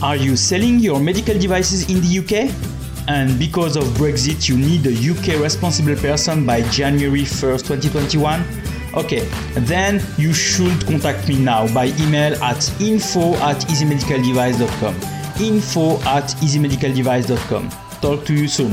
Are you selling your medical devices in the UK? And because of Brexit, you need a UK responsible person by January 1st, 2021? Okay, then you should contact me now by email at info at easymedicaldevice.com. Info at easymedicaldevice.com. Talk to you soon.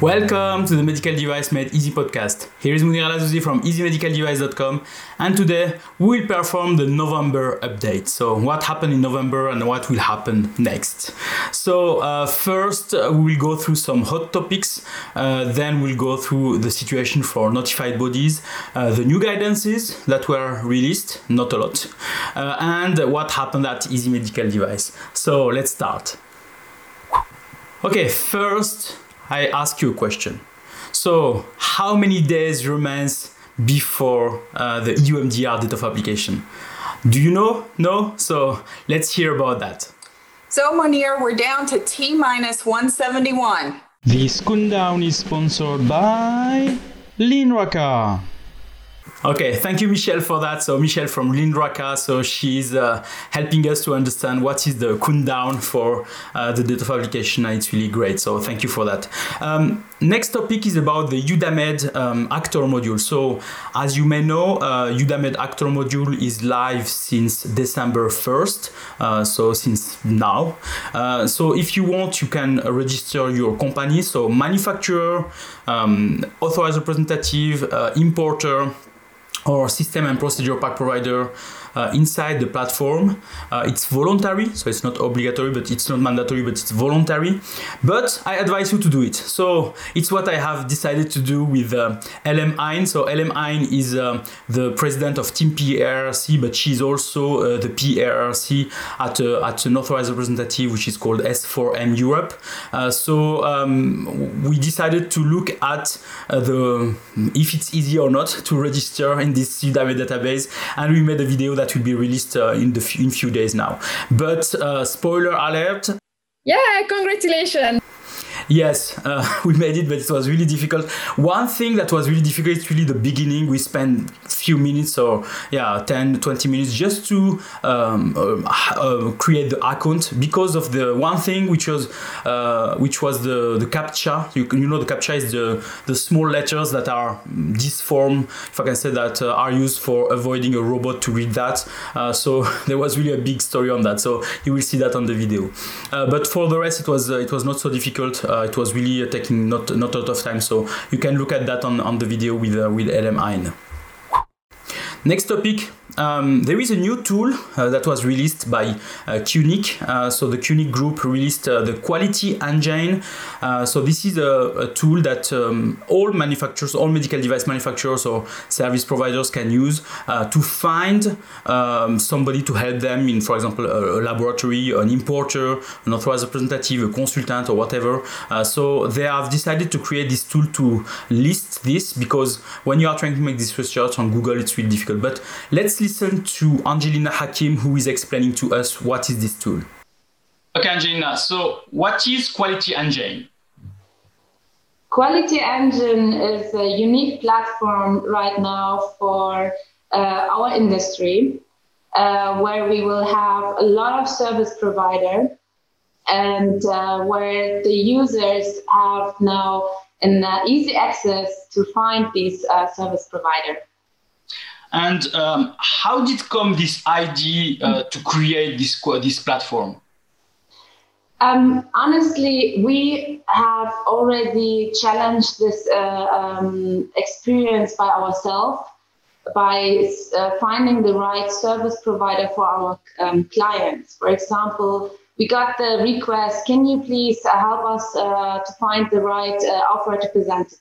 Welcome to the Medical Device Made Easy podcast. Here is Monir El Azzouzi from easymedicaldevice.com and today we will perform the November update. So what happened in November and what will happen next. So uh, first uh, we will go through some hot topics, uh, then we'll go through the situation for notified bodies, uh, the new guidances that were released, not a lot, uh, and what happened at Easy Medical Device. So let's start. Okay, first I ask you a question. So, how many days remains before uh, the EU MDR date of application? Do you know? No? So, let's hear about that. So, Monir, we're down to T minus 171. This countdown is sponsored by leanRAQA. Okay, thank you, Michelle, for that. So, Michelle from leanRAQA, so she's uh, helping us to understand what is the countdown for uh, the date of application, it's really great. So, thank you for that. Um, next topic is about the EUDAMED um, actor module. So, as you may know, uh, EUDAMED actor module is live since December 1st, uh, so since now. Uh, so, if you want, you can register your company. So, manufacturer, um, authorized representative, uh, importer or system and procedure pack provider uh, inside the platform. Uh, it's voluntary, so it's not obligatory, but it's not mandatory, but it's voluntary. But I advise you to do it. So it's what I have decided to do with uh, LM Hein. So LM Hein is uh, the president of Team PRC, but she's also uh, the PRC at, uh, at an authorized representative, which is called S4M Europe. so um, we decided to look at the if it's easy or not to register in this database, and we made a video that that will be released uh, in the in few days now. But uh, spoiler alert. Yeah, congratulations. Yes, uh, we made it, but it was really difficult. One thing that was really difficult is really the beginning. We spent few minutes or yeah, 10, 20 minutes just to um, uh, uh, create the account because of the one thing which was uh, which was the the captcha. You, you know the captcha is the the small letters that are this form, if I can say that, uh, are used for avoiding a robot to read that. So there was really a big story on that. So you will see that on the video. but for the rest, it was it was not so difficult it was really taking not not a lot of time. So you can look at that on, on the video with uh, with LM Hein. Next topic um, there is a new tool uh, that was released by uh. Uh, so the Qunique group released uh, the Quality Engine. Uh, so this is a, a tool that um, all manufacturers, all medical device manufacturers or service providers can use uh, to find um, somebody to help them in, for example, a, a, laboratory, an importer, an authorized representative, a consultant, or whatever. so they have decided to create this tool to list this because when you are trying to make this research on Google, it's really difficult. But let's listen to Angelina Hakim, who is explaining to us what is this tool. Okay, Angelina, so what is Quality Engine? Quality Engine is a unique platform right now for uh, our industry, uh, where we will have a lot of service provider and uh, where the users have now an uh, easy access to find these uh, service provider. And um, how did come this idea uh, to create this this platform? Um, honestly, we have already challenged this uh, um, experience by ourselves by uh, finding the right service provider for our um, clients. For example, we got the request, can you please uh, help us uh, to find the right uh, offer representative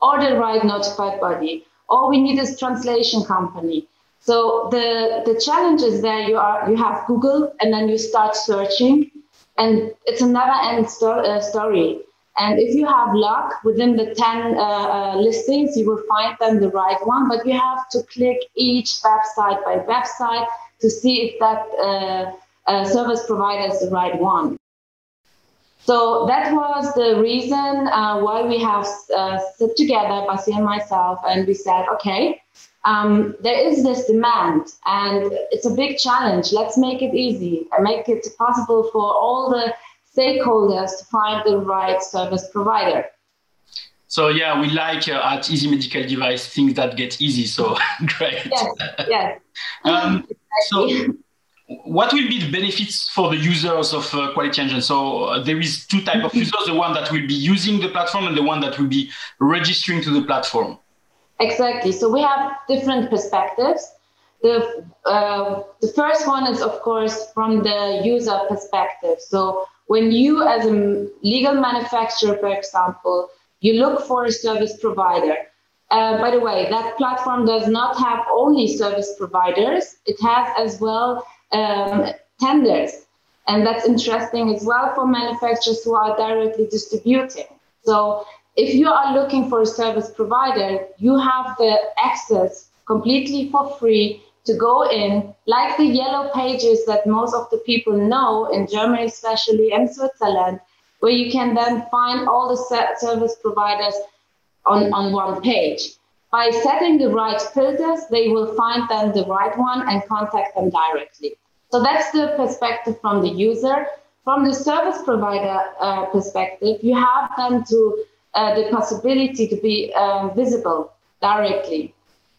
or the right notified body? All we need is translation company. So the the challenge is there you are you have Google and then you start searching and it's a never-end sto- uh, story. And if you have luck within the 10 uh, uh, listings, you will find them the right one. But you have to click each website by website to see if that uh, uh, service provider is the right one. So that was the reason uh, why we have uh, sit together, Basi and myself, and we said, okay, um, there is this demand, and it's a big challenge. Let's make it easy and make it possible for all the stakeholders to find the right service provider. So yeah, we like uh, at Easy Medical Device things that get easy. So great. Yes. Yes. um, exactly. So what will be the benefits for the users of uh, Quality Engine? So uh, there is two type of users: the one that will be using the platform and the one that will be registering to the platform. Exactly. So we have different perspectives. The uh, the first one is, of course, from the user perspective. So when you, as a legal manufacturer, for example, you look for a service provider. Uh, by the way, that platform does not have only service providers. It has as well um, tenders. And that's interesting as well for manufacturers who are directly distributing. So if you are looking for a service provider, you have the access completely for free to go in, like the yellow pages that most of the people know in Germany, especially and Switzerland, where you can then find all the service providers on, on one page. By setting the right filters, they will find then the right one and contact them directly. So that's the perspective from the user. From the service provider uh, perspective, you have then to uh, the possibility to be um, visible directly.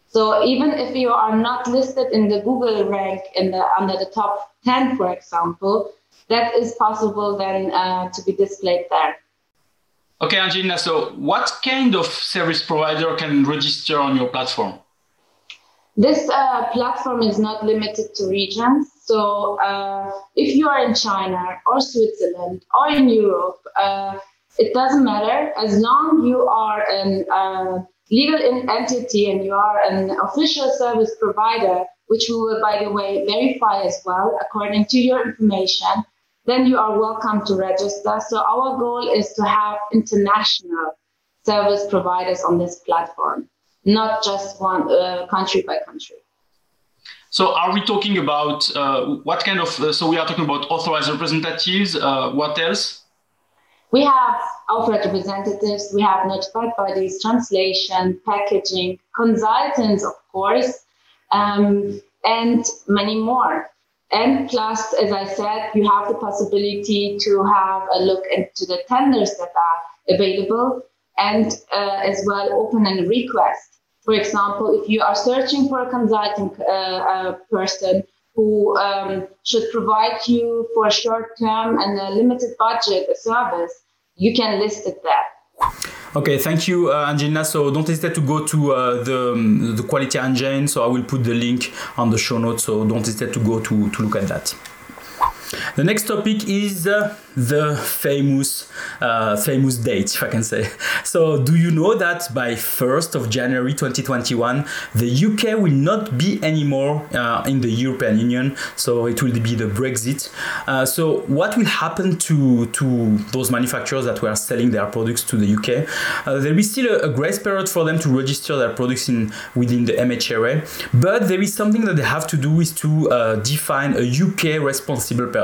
So even if you are not listed in the Google rank in the under the top 10, for example, that is possible then uh, to be displayed there. Okay, Angelina. So, what kind of service provider can register on your platform? This uh, platform is not limited to regions. So, uh, if you are in China or Switzerland or in Europe, uh, it doesn't matter as long you are a uh, legal entity and you are an official service provider, which we will, by the way, verify as well according to your information then you are welcome to register. So our goal is to have international service providers on this platform, not just one uh, country by country. So are we talking about uh, what kind of, uh, so we are talking about authorized representatives, uh, what else? We have authorized representatives, we have notified bodies, translation, packaging, consultants, of course, um, and many more. And plus, as I said, you have the possibility to have a look into the tenders that are available and uh, as well open a request. For example, if you are searching for a consulting uh, uh, person who um, should provide you for a short term and a limited budget a service, you can list it there. Okay, thank you, uh, Angelina. So don't hesitate to go to uh, the, um, the quality engine. So I will put the link on the show notes. So don't hesitate to go to, to look at that. The next topic is uh, the famous uh, famous date, if I can say. So, do you know that by 1st of January 2021, the UK will not be anymore uh, in the European Union? So, it will be the Brexit. Uh, so, what will happen to to those manufacturers that were selling their products to the UK? Uh, there is still a, a, grace period for them to register their products in within the MHRA, but there is something that they have to do is to uh, define a UK responsible person.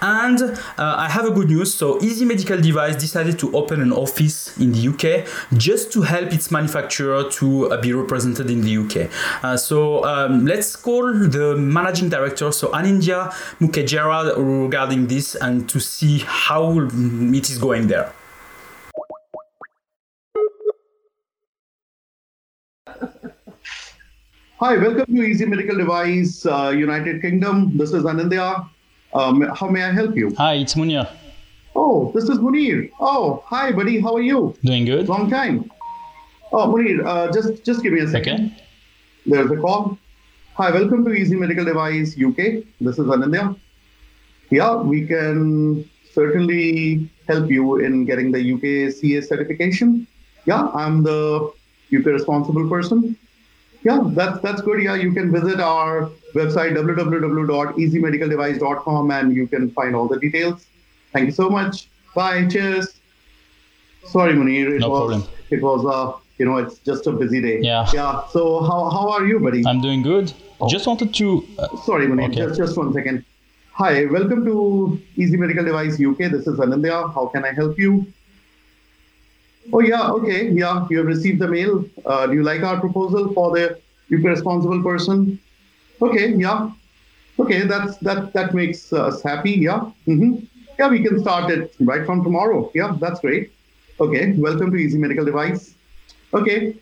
And I have a good news. So Easy Medical Device decided to open an office in the UK just to help its manufacturer to uh, be represented in the UK. Uh, so um, let's call the managing director, so Anindya Mukherjee, regarding this and to see how it is going there. Hi, welcome to Easy Medical Device, uh, United Kingdom. This is Anindya. Um, how may I help you? Hi, it's Monir. Oh, this is Monir. Oh, hi, buddy. How are you? Doing good. Long time. Oh, Monir, uh, just just give me a second. Okay. There's a call. Hi, welcome to Easy Medical Device UK. This is Anindya. Yeah, we can certainly help you in getting the UK CA certification. Yeah, I'm the UK responsible person. Yeah, that's that's good. Yeah, you can visit our website www.easymedicaldevice.com and you can find all the details. Thank you so much. Bye. Cheers. Sorry, Monir. It No was, problem. It was, uh, you know, it's just a busy day. Yeah. Yeah. So how, how are you, buddy? I'm doing good. Just wanted to. Uh, Sorry, Monir. Okay. Just, just one second. Hi. Welcome to Easy Medical Device UK. This is Anindya. How can I help you? Oh, yeah. Okay. Yeah. You have received the mail. Uh, do you like our proposal for the UK responsible person? Okay. Yeah. Okay. That's that. That makes us happy. Yeah. hmm Yeah. We can start it right from tomorrow. Yeah. That's great. Okay. Welcome to Easy Medical Device. Okay.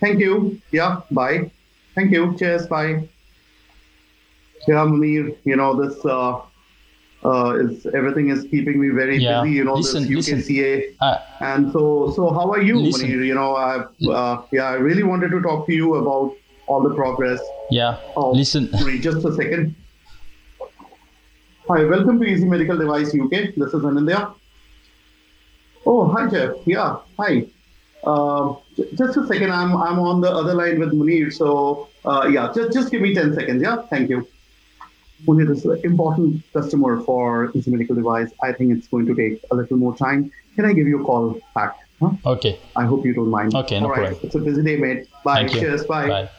Thank you. Yeah. Bye. Thank you. Cheers. Bye. Yeah, Monir. You know this. Uh, uh, is everything is keeping me very Yeah. busy. You know Listen, this. UKCA. uh, And so, so how are you, Listen. Monir? You know, I uh, yeah, I really wanted to talk to you about all the progress. yeah. Oh, Listen. sorry, just a second. Hi, welcome to Easy Medical Device UK. This is Anindya. Oh, hi, Jeff. Yeah, hi. Uh, j- just a second. I'm I'm on the other line with Monir. So uh, yeah, just just give me ten seconds. Yeah, thank you. Monir is an important customer for this Medical Device. I think it's going to take a little more time. Can I give you a call back? Huh? Okay. I hope you don't mind. Okay, no All right. problem. It's a busy day, mate. Bye. Cheers. Bye. Bye.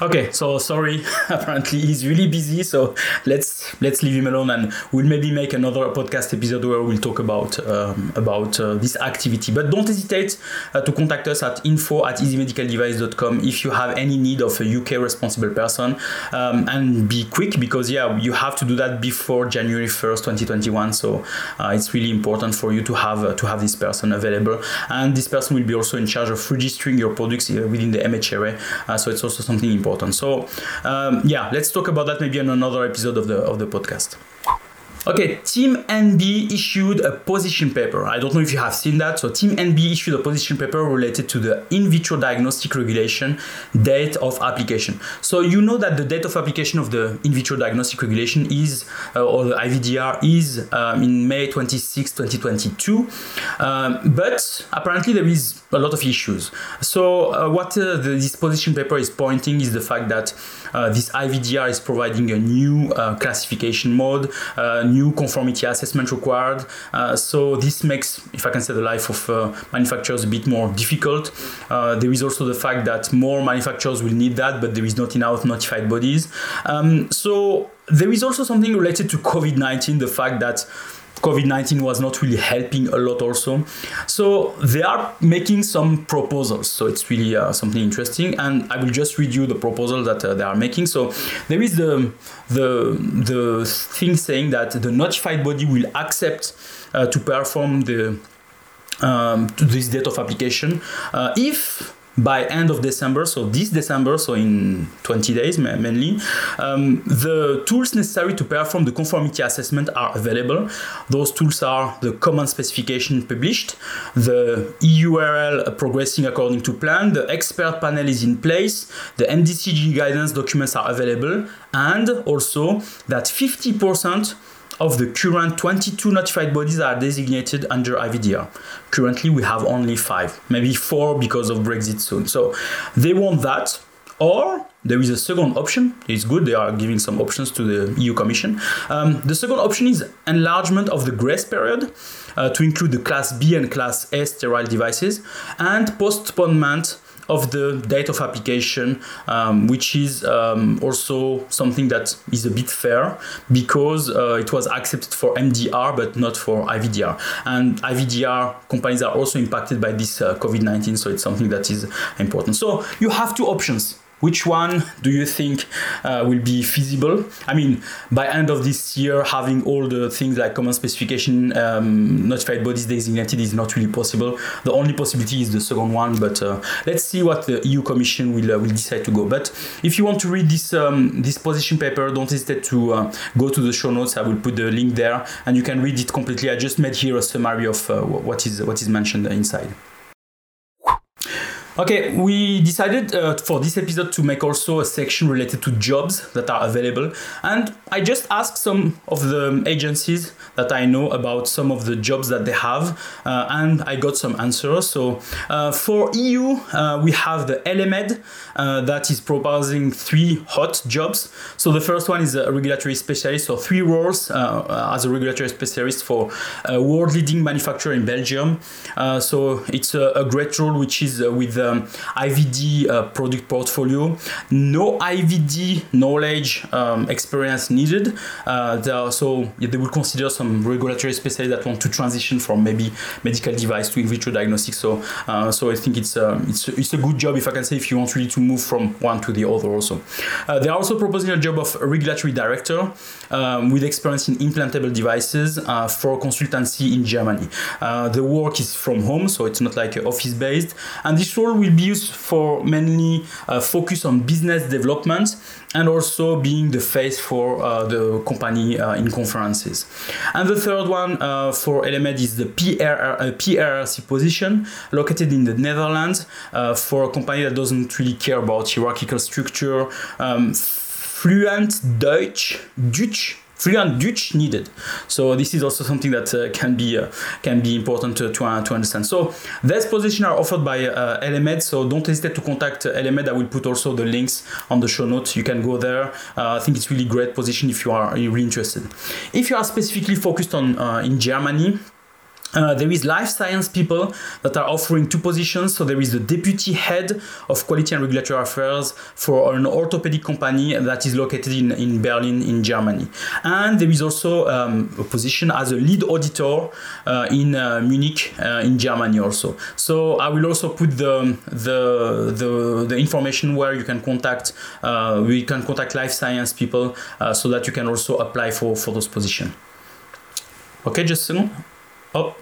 Okay, so sorry. Apparently, he's really busy. So let's let's leave him alone, and we'll maybe make another podcast episode where we'll talk about um, about uh, this activity. But don't hesitate uh, to contact us at info at easymedicaldevice.com if you have any need of a UK responsible person, um, and be quick because yeah, you have to do that before January first, 2021. So uh, it's really important for you to have uh, to have this person available, and this person will be also in charge of registering your products uh, within the MHRA. Uh, so it's also something important. So um, yeah, let's talk about that maybe on another episode of the of the podcast. Okay, Team NB issued a position paper. I don't know if you have seen that. So, Team NB issued a position paper related to the in vitro diagnostic regulation date of application. So, you know that the date of application of the in vitro diagnostic regulation is, uh, or the IVDR is um, in May 26, 2022. Um, but apparently, there is a lot of issues. So, uh, what uh, the, this position paper is pointing is the fact that uh, this IVDR is providing a new uh, classification mode, uh, new conformity assessment required. Uh, so this makes, if I can say, the life of uh, manufacturers a bit more difficult. Uh, there is also the fact that more manufacturers will need that, but there is not enough notified bodies. Um, so there is also something related to COVID-19, the fact that COVID 19 was not really helping a lot, also. So, they are making some proposals. So, it's really uh, something interesting. And I will just read you the proposal that uh, they are making. So, there is the, the, the thing saying that the notified body will accept uh, to perform the um, to this date of application uh, if by end of December, so this December, so in 20 days mainly, um, the tools necessary to perform the conformity assessment are available. Those tools are the common specification published, the EURL progressing according to plan, the expert panel is in place, the MDCG guidance documents are available, and also that 50% of the current 22 notified bodies are designated under IVDR. Currently, we have only five, maybe four because of Brexit soon. So they want that. Or there is a second option. It's good, they are giving some options to the EU Commission. Um, the second option is enlargement of the grace period uh, to include the Class B and Class S sterile devices and postponement of the date of application, um, which is um, also something that is a bit fair because uh, it was accepted for MDR but not for IVDR. And IVDR companies are also impacted by this uh, COVID 19, so it's something that is important. So you have two options. Which one do you think uh, will be feasible? I mean, by end of this year, having all the things like common specification, um, notified bodies designated is not really possible. The only possibility is the second one, but uh, let's see what the EU Commission will uh, will decide to go. But if you want to read this um, this position paper, don't hesitate to uh, go to the show notes. I will put the link there, and you can read it completely. I just made here a summary of uh, what is what is mentioned inside. Okay, we decided uh, for this episode to make also a section related to jobs that are available. And I just asked some of the agencies that I know about some of the jobs that they have, uh, and I got some answers. So uh, for EU, uh, we have the Elemed uh, that is proposing three hot jobs. So the first one is a regulatory specialist, so three roles uh, as a regulatory specialist for a world leading manufacturer in Belgium. so it's a, a, great role which is with um, IVD uh, product portfolio. No IVD knowledge um, experience needed. Uh, so they will consider some regulatory specialists that want to transition from maybe medical device to in vitro diagnostics. So uh, so I think it's um, it's it's a good job if I can say if you want really to move from one to the other also. Uh, they are also proposing a job of regulatory director um, with experience in implantable devices uh, for consultancy in Germany. Uh, the work is from home, so it's not like office based, and this role will be used for mainly uh, focus on business development and also being the face for uh, the company uh, in conferences. And the third one uh, for Elemed is the PRR, uh, PRRC position located in the Netherlands uh, for a company that doesn't really care about hierarchical structure, um, fluent Deutsch, Dutch fluent Dutch needed. So this is also something that uh, can be uh, can be important to, to, uh, to, understand. So these positions are offered by uh, Elemed. So don't hesitate to contact uh, Elemed. I will put also the links on the show notes. You can go there. Uh, I think it's really great position if you are really interested. If you are specifically focused on uh, in Germany. Uh, there is life science people that are offering two positions. So there is the deputy head of quality and regulatory affairs for an orthopedic company that is located in, in Berlin, in Germany. And there is also um, a position as a lead auditor uh, in uh, Munich, uh, in Germany also. So I will also put the the the, the information where you can contact uh, we can contact life science people so that you can also apply for for those positions. Okay, just a second. Oh.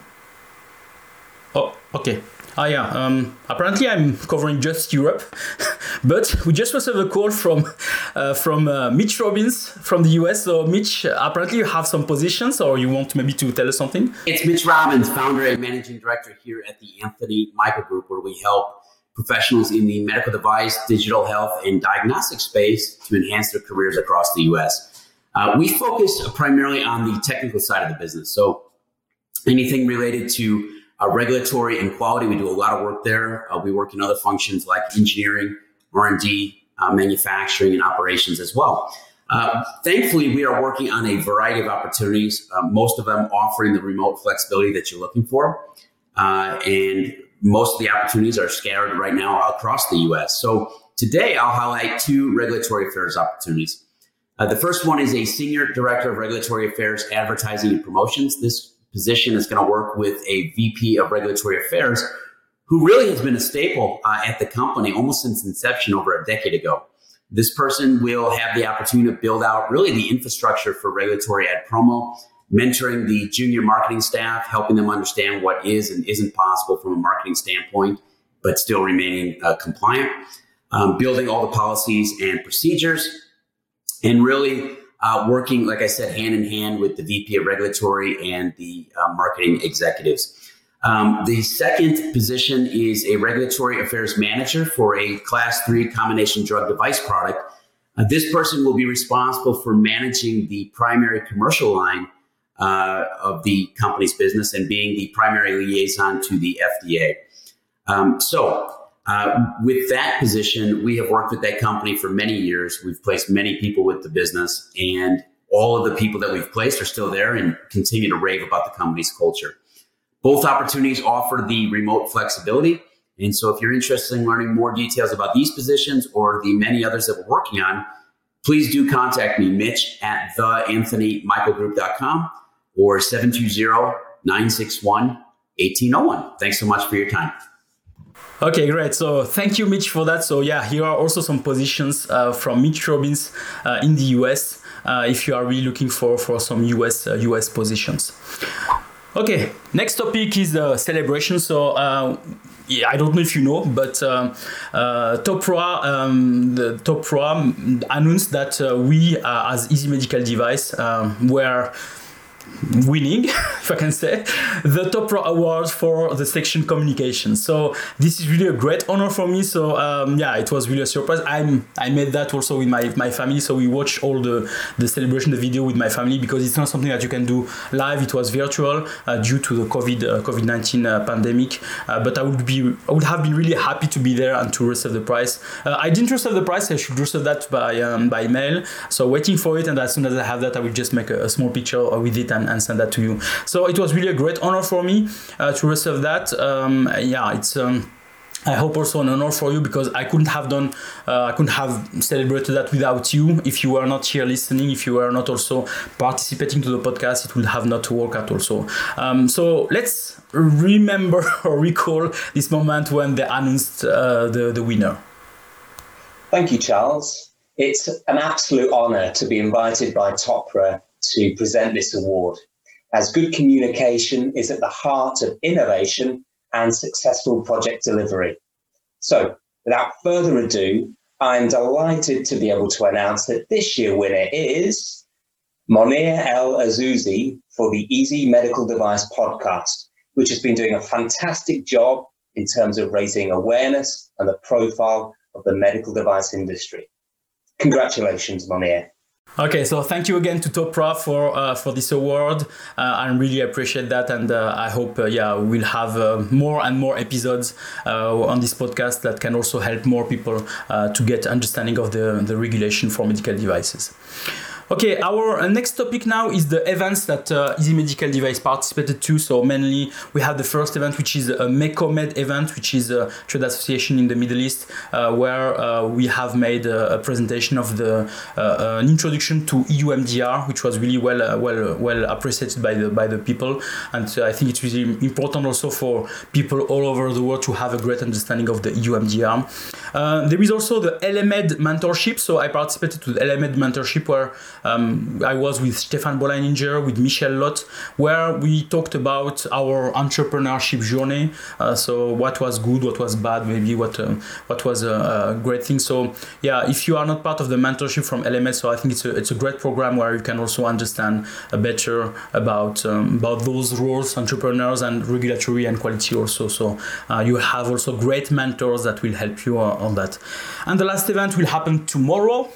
Oh, okay. Ah, yeah. Um, apparently, I'm covering just Europe, but we just received a call from uh, from uh, Mitch Robbins from the US. So, Mitch, apparently, you have some positions, or you want maybe to tell us something? It's Mitch Robbins, founder and managing director here at the Anthony Michael Group, where we help professionals in the medical device, digital health, and diagnostic space to enhance their careers across the US. Uh, we focus primarily on the technical side of the business. So anything related to uh, regulatory and quality. We do a lot of work there. Uh, we work in other functions like engineering, R&D, uh, manufacturing, and operations as well. Uh, thankfully, we are working on a variety of opportunities, uh, most of them offering the remote flexibility that you're looking for. Uh, and most of the opportunities are scattered right now across the U.S. So today, I'll highlight two regulatory affairs opportunities. the first one is a senior director of regulatory affairs, advertising and promotions. This position is going to work with a VP of regulatory affairs who really has been a staple uh, at the company almost since inception over a decade ago. This person will have the opportunity to build out really the infrastructure for regulatory ad promo, mentoring the junior marketing staff, helping them understand what is and isn't possible from a marketing standpoint, but still remaining uh, compliant, um, building all the policies and procedures, and really uh, working, like I said, hand in hand with the VP of Regulatory and the uh, marketing executives. Um, the second position is a regulatory affairs manager for a class three combination drug device product. Uh, this person will be responsible for managing the primary commercial line uh, of the company's business and being the primary liaison to the FDA. Um, so, uh, with that position, we have worked with that company for many years. We've placed many people with the business, and all of the people that we've placed are still there and continue to rave about the company's culture. Both opportunities offer the remote flexibility. And so, if you're interested in learning more details about these positions or the many others that we're working on, please do contact me, Mitch at theanthonymichaelgroup.com or 720 961 1801. Thanks so much for your time. Okay, great. So thank you, Mitch, for that. So yeah, here are also some positions uh, from Mitch Robbins uh, in the US. Uh, if you are really looking for for some US US uh, positions. Okay, next topic is the celebration. So uh, I don't know if you know, but uh, uh, Topra, um, the Topra announced that uh, we, as Easy Medical Device, um, were winning, if I can say, the TOPRA award for the section communication. So this is really a great honor for me. So um, yeah, it was really a surprise. I'm I made that also with my my family. So we watched all the the celebration, the video with my family because it's not something that you can do live. It was virtual uh, due to the COVID uh, COVID nineteen uh, pandemic. Uh, but I would be I would have been really happy to be there and to receive the prize. Uh, I didn't receive the prize. I should receive that by um, by mail. So waiting for it, and as soon as I have that, I will just make a, a small picture with it and, and send that to you. So it was really a great honor for me uh, to receive that. Um, yeah, it's. Um, I hope also an honor for you because I couldn't have done, uh, I couldn't have celebrated that without you. If you were not here listening, if you were not also participating to the podcast, it would have not worked out also. Um, so let's remember or recall this moment when they announced uh, the, the winner. Thank you, Charles. It's an absolute honor to be invited by Topra to present this award, as good communication is at the heart of innovation and successful project delivery. So, without further ado, I'm delighted to be able to announce that this year winner is Monir El Azzouzi for the Easy Medical Device podcast, which has been doing a fantastic job in terms of raising awareness and the profile of the medical device industry. Congratulations, Monir. Okay, so thank you again to Topra for uh, for this award. Uh, I really appreciate that, and uh, I hope uh, yeah we'll have uh, more and more episodes uh, on this podcast that can also help more people to get understanding of the the regulation for medical devices. Okay, our uh, next topic now is the events that uh, Easy Medical Device participated to. So mainly we have the first event, which is a MECOMED event, which is a trade association in the Middle East, uh, where uh, we have made a, a presentation of the uh, an introduction to EU MDR, which was really well uh, well well appreciated by the by the people. And I think it's really important also for people all over the world to have a great understanding of the EU MDR. There is also the Elemed mentorship. So I participated to the Elemed mentorship where um, I was with Stefan Bolleininger, with Michelle Lott, where we talked about our entrepreneurship journey. Uh, so what was good, what was bad, maybe what uh, what was a, a, great thing. So yeah, if you are not part of the mentorship from LMS, so I think it's a it's a great program where you can also understand better about um, about those roles, entrepreneurs and regulatory and quality also. So uh, you have also great mentors that will help you uh, on that. And the last event will happen tomorrow.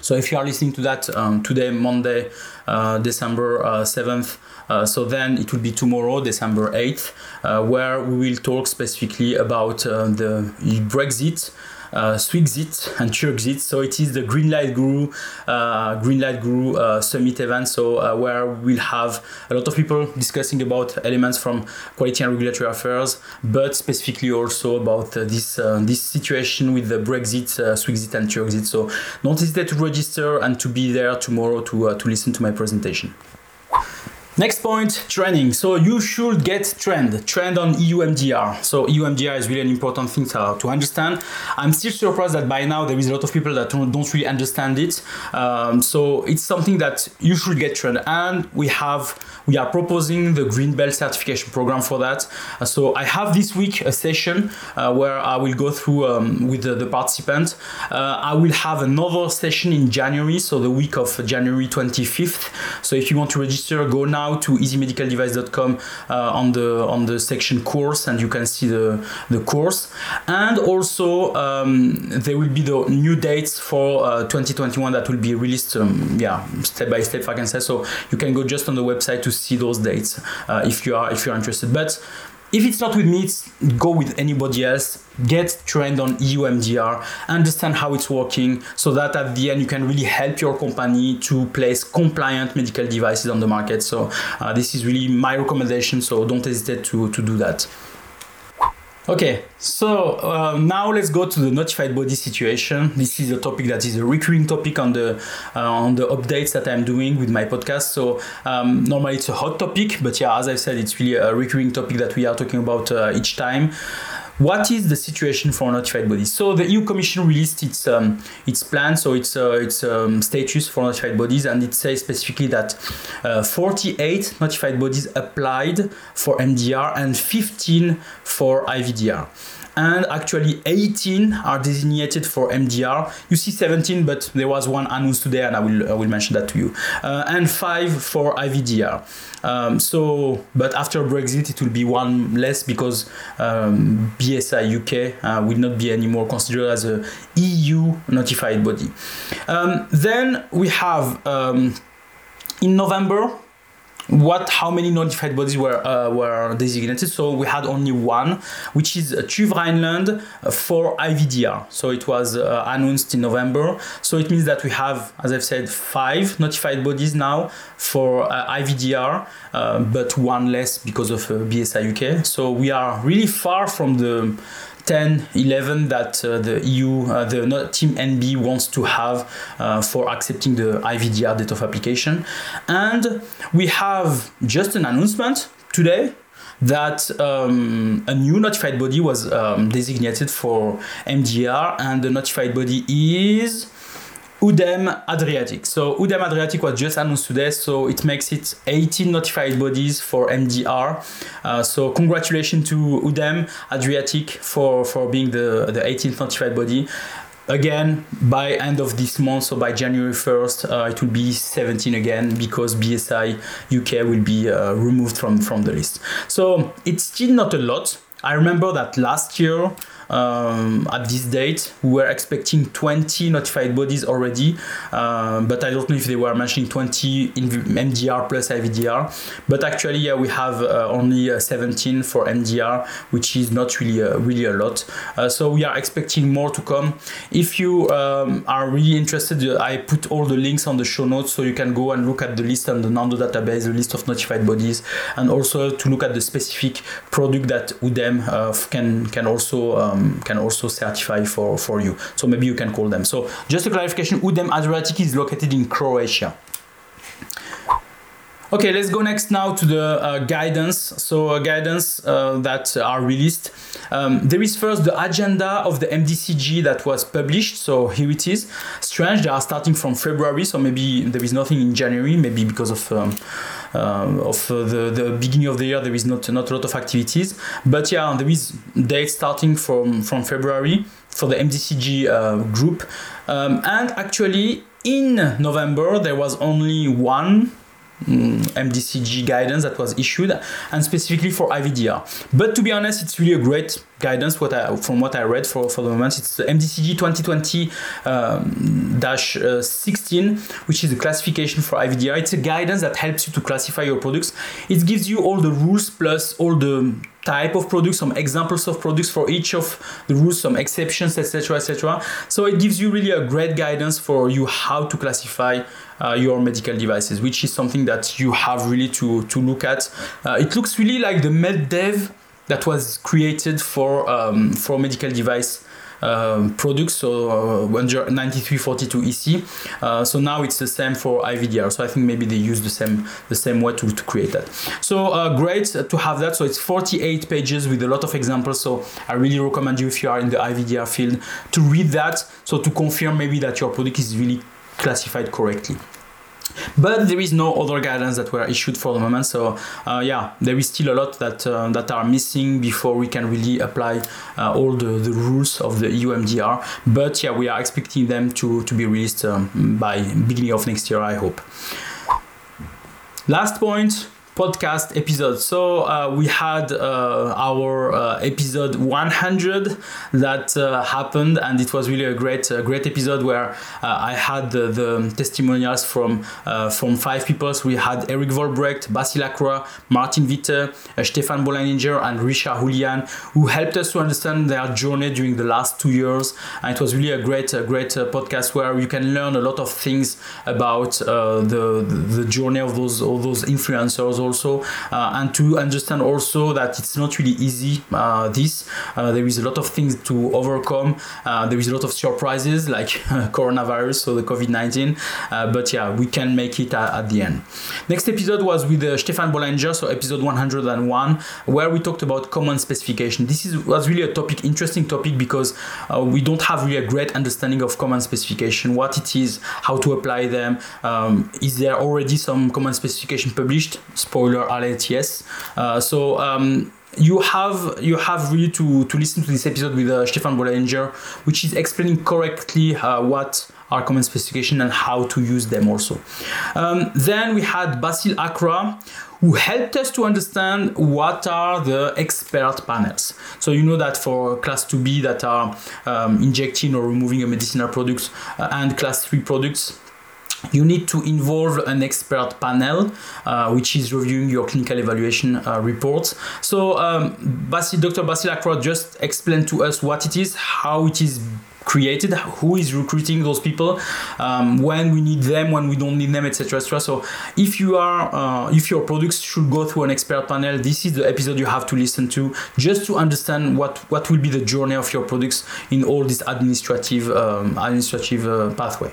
So if you are listening to that um, today, Monday, uh, December uh, 7th, uh, so then it will be tomorrow, December 8th, uh, where we will talk specifically about uh, the Brexit uh, Swixit and Turkzit. So it is the Greenlight Guru, uh, Greenlight Guru uh, Summit event. So uh, where we'll have a lot of people discussing about elements from quality and regulatory affairs, but specifically also about uh, this uh, this situation with the Brexit, uh, Swixit and Turkzit. So don't hesitate to register and to be there tomorrow to to listen to my presentation. Next point, training. So you should get trend, trend on EU MDR. So EU MDR is really an important thing to, to understand. I'm still surprised that by now there is a lot of people that don't, don't really understand it. Um, so it's something that you should get trained, And we have, we are proposing the Green Belt certification program for that. Uh, so I have this week a session uh, where I will go through um, with the, the participant. Uh, I will have another session in January, so the week of January 25th. So if you want to register, go now now to easymedicaldevice.com uh, on the on the section course, and you can see the the course. And also um, there will be the new dates for uh, 2021 that will be released. Um, yeah, step by step, I can say. So you can go just on the website to see those dates uh, if you are if you're interested. But if it's not with me, go with anybody else. Get trained on EU MDR, understand how it's working, so that at the end you can really help your company to place compliant medical devices on the market. So uh, this is really my recommendation. So don't hesitate to to do that. Okay, so uh, now let's go to the notified body situation. This is a topic that is a recurring topic on the uh, on the updates that I'm doing with my podcast. So um, normally it's a hot topic, but yeah, as I said, it's really a recurring topic that we are talking about uh, each time. What is the situation for notified bodies? So the EU Commission released its um, its plan, so its uh, its um, status for notified bodies, and it says specifically that uh, 48 notified bodies applied for MDR and 15 for IVDR. And actually 18 are designated for MDR. You see 17, but there was one announced today, and I will I will mention that to you, uh, and five for IVDR. Um, so, but after Brexit, it will be one less because um, BSI UK uh, will not be anymore considered as a EU notified body. Um, then we have um, in November what how many notified bodies were uh, were designated. So we had only one which is TÜV Rheinland for IVDR so it was uh, announced in November. So it means that we have as I've said five notified bodies now for uh, IVDR uh, but one less because of uh, BSI UK so we are really far from the 10, 11 that uh, the EU, uh, the Team NB wants to have uh, for accepting the IVDR date of application. And we have just an announcement today that um, a new notified body was um, designated for MDR, and the notified body is UDEM Adriatic. So UDEM Adriatic was just announced today, so it makes it 18 notified bodies for MDR. Uh, so congratulations to UDEM Adriatic for, for being the, the 18th notified body. Again, by end of this month, so by January 1st, uh, it will be 17 again because BSI UK will be uh, removed from, from the list. So it's still not a lot. I remember that last year, um, at this date. We were expecting 20 notified bodies already, uh, but I don't know if they were mentioning 20 in MDR plus IVDR. But actually, yeah, we have uh, only uh, 17 for MDR, which is not really uh, really a lot. Uh, so we are expecting more to come. If you um, are really interested, uh, I put all the links on the show notes, so you can go and look at the list on the Nando database, the list of notified bodies, and also to look at the specific product that UDEM can can also um, um, can also certify for, for you. So maybe you can call them. So just a clarification, UDEM Adriatic is located in Croatia. Okay, let's go next now to the uh, guidance. So uh, guidance uh, that are released. Um, there is first the agenda of the MDCG that was published. So here it is. Strange, they are starting from February. So maybe there is nothing in January, maybe because of um, uh, of uh, the, the beginning of the year there is not not a lot of activities but yeah there is dates starting from from february for the mdcg uh, group um, and actually in november there was only one MDCG mm, guidance that was issued and specifically for IVDR. But to be honest, it's really a great guidance what I, from what I read for, for the moment. It's the MDCG 2020 um, uh, 16, which is the classification for IVDR. It's a guidance that helps you to classify your products. It gives you all the rules plus all the type of products, some examples of products for each of the rules, some exceptions, etc., etc. So it gives you really a great guidance for you how to classify your medical devices, which is something that you have really to, to look at. Uh, it looks really like the MedDev that was created for, um, for medical device um, products, so uh, 9342 EC. Uh, so now it's the same for IVDR. So I think maybe they use the same the same way to, to create that. So uh, great to have that. So it's 48 pages with a lot of examples. So I really recommend you if you are in the IVDR field to read that. So to confirm maybe that your product is really classified correctly. But there is no other guidance that were issued for the moment so uh, yeah there is still a lot that uh, that are missing before we can really apply uh, all the, the rules of the EU MDR but yeah we are expecting them to to be released um, by beginning of next year I hope. Last point podcast episode. So uh, we had uh, our uh, episode 100 that uh, happened, and it was really a great, great episode where uh, I had the, the testimonials from uh, from five people. So we had Eric Vollebregt, Basil Akra, Martin Witte, Stefan Bolleininger, and Richard Julian, who helped us to understand their journey during the last two years. And it was really a great, a great podcast where you can learn a lot of things about the, the journey of those all those influencers also uh, and to understand also that it's not really easy uh, this. Uh, there is a lot of things to overcome. There is a lot of surprises like coronavirus so the covid-19 but yeah we can make it at, at the end. Next episode was with Stefan Bolleininger so episode 101 where we talked about common specification. This is was really a topic interesting topic because we don't have really a great understanding of common specification what it is how to apply them. Um, is there already some common specification published spoiler alert yes uh, so um, you have you have really to to listen to this episode with uh, Stefan Bolleininger, which is explaining correctly uh, what are common specification and how to use them also. Um, then we had Basil Akra, who helped us to understand what are the expert panels. So you know that for class 2B that are um, injecting or removing a medicinal products uh, and class 3 products, you need to involve an expert panel uh, which is reviewing your clinical evaluation uh, reports. So um, Basil, dr basil just explained to us what it is how it is created who is recruiting those people um, when we need them when we don't need them etc etc so if you are uh, if your products should go through an expert panel this is the episode you have to listen to just to understand what what will be the journey of your products in all this administrative um, administrative uh, pathway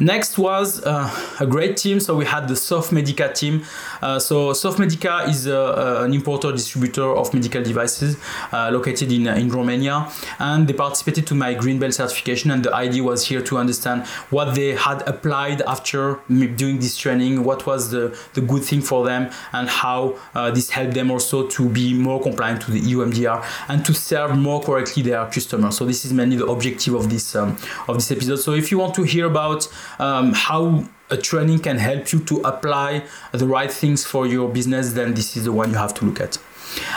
Next was uh, a great team. So we had the Sofmedica team. Uh, so Sofmedica is uh, uh, an importer distributor of medical devices uh, located in, in Romania, and they participated to my green belt certification. And the idea was here to understand what they had applied after doing this training, what was the, the good thing for them, and how this helped them also to be more compliant to the EU MDR and to serve more correctly their customers. So this is mainly the objective of this um, of this episode. So if you want to hear about um, how a training can help you to apply the right things for your business, then this is the one you have to look at.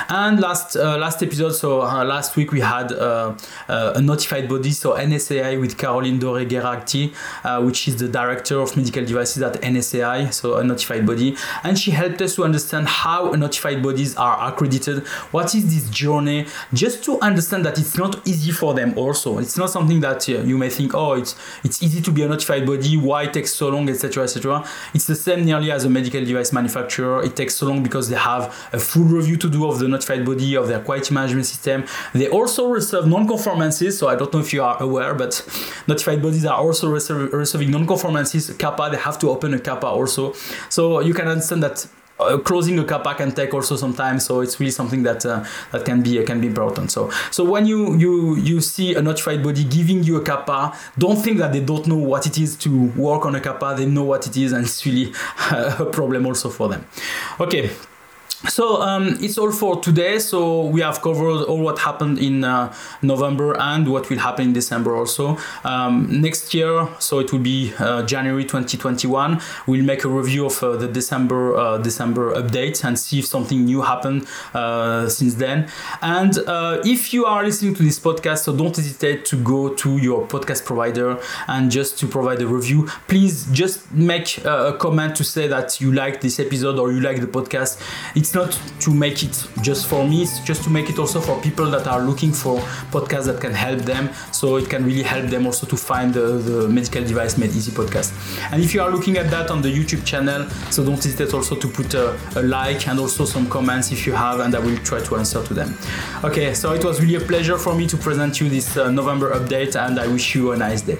And last uh, last episode, so uh, last week we had uh, uh a notified body, so NSAI with Caroline Dore Geraghty, uh, which is the director of medical devices at NSAI, so a notified body, and she helped us to understand how notified bodies are accredited. What is this journey? Just to understand that it's not easy for them. Also, it's not something that uh, you may think, oh, it's it's easy to be a notified body. Why it takes so long, etc., etc. It's the same nearly as a medical device manufacturer. It takes so long because they have a full review to do of the notified body of their quality management system. They also reserve non-conformances. So I don't know if you are aware, but notified bodies are also reserving non-conformances. CAPA, they have to open a CAPA also. So you can understand that uh, closing a CAPA can take also some time, so it's really something that uh, that can be uh, can be important. So so when you you you see a notified body giving you a CAPA, don't think that they don't know what it is to work on a CAPA. They know what it is, and it's really a problem also for them. Okay so um, it's all for today. So we have covered all what happened in uh, november and what will happen in december also. Um, next year so it will be uh, january 2021 we'll make a review of uh, the december uh, december update and see if something new happened uh, since then. And uh, if you are listening to this podcast so don't hesitate to go to your podcast provider and just to provide a review. Please just make a comment to say that you like this episode or you like the podcast. It's it's not to make it just for me it's just to make it also for people that are looking for podcasts that can help them. So it can really help them also to find the, the medical device made easy podcast. And if you are looking at that on the youtube channel so don't hesitate also to put a, a like and also some comments if you have and i will try to answer to them. Okay so it was really a pleasure for me to present you this uh, november update and i wish you a nice day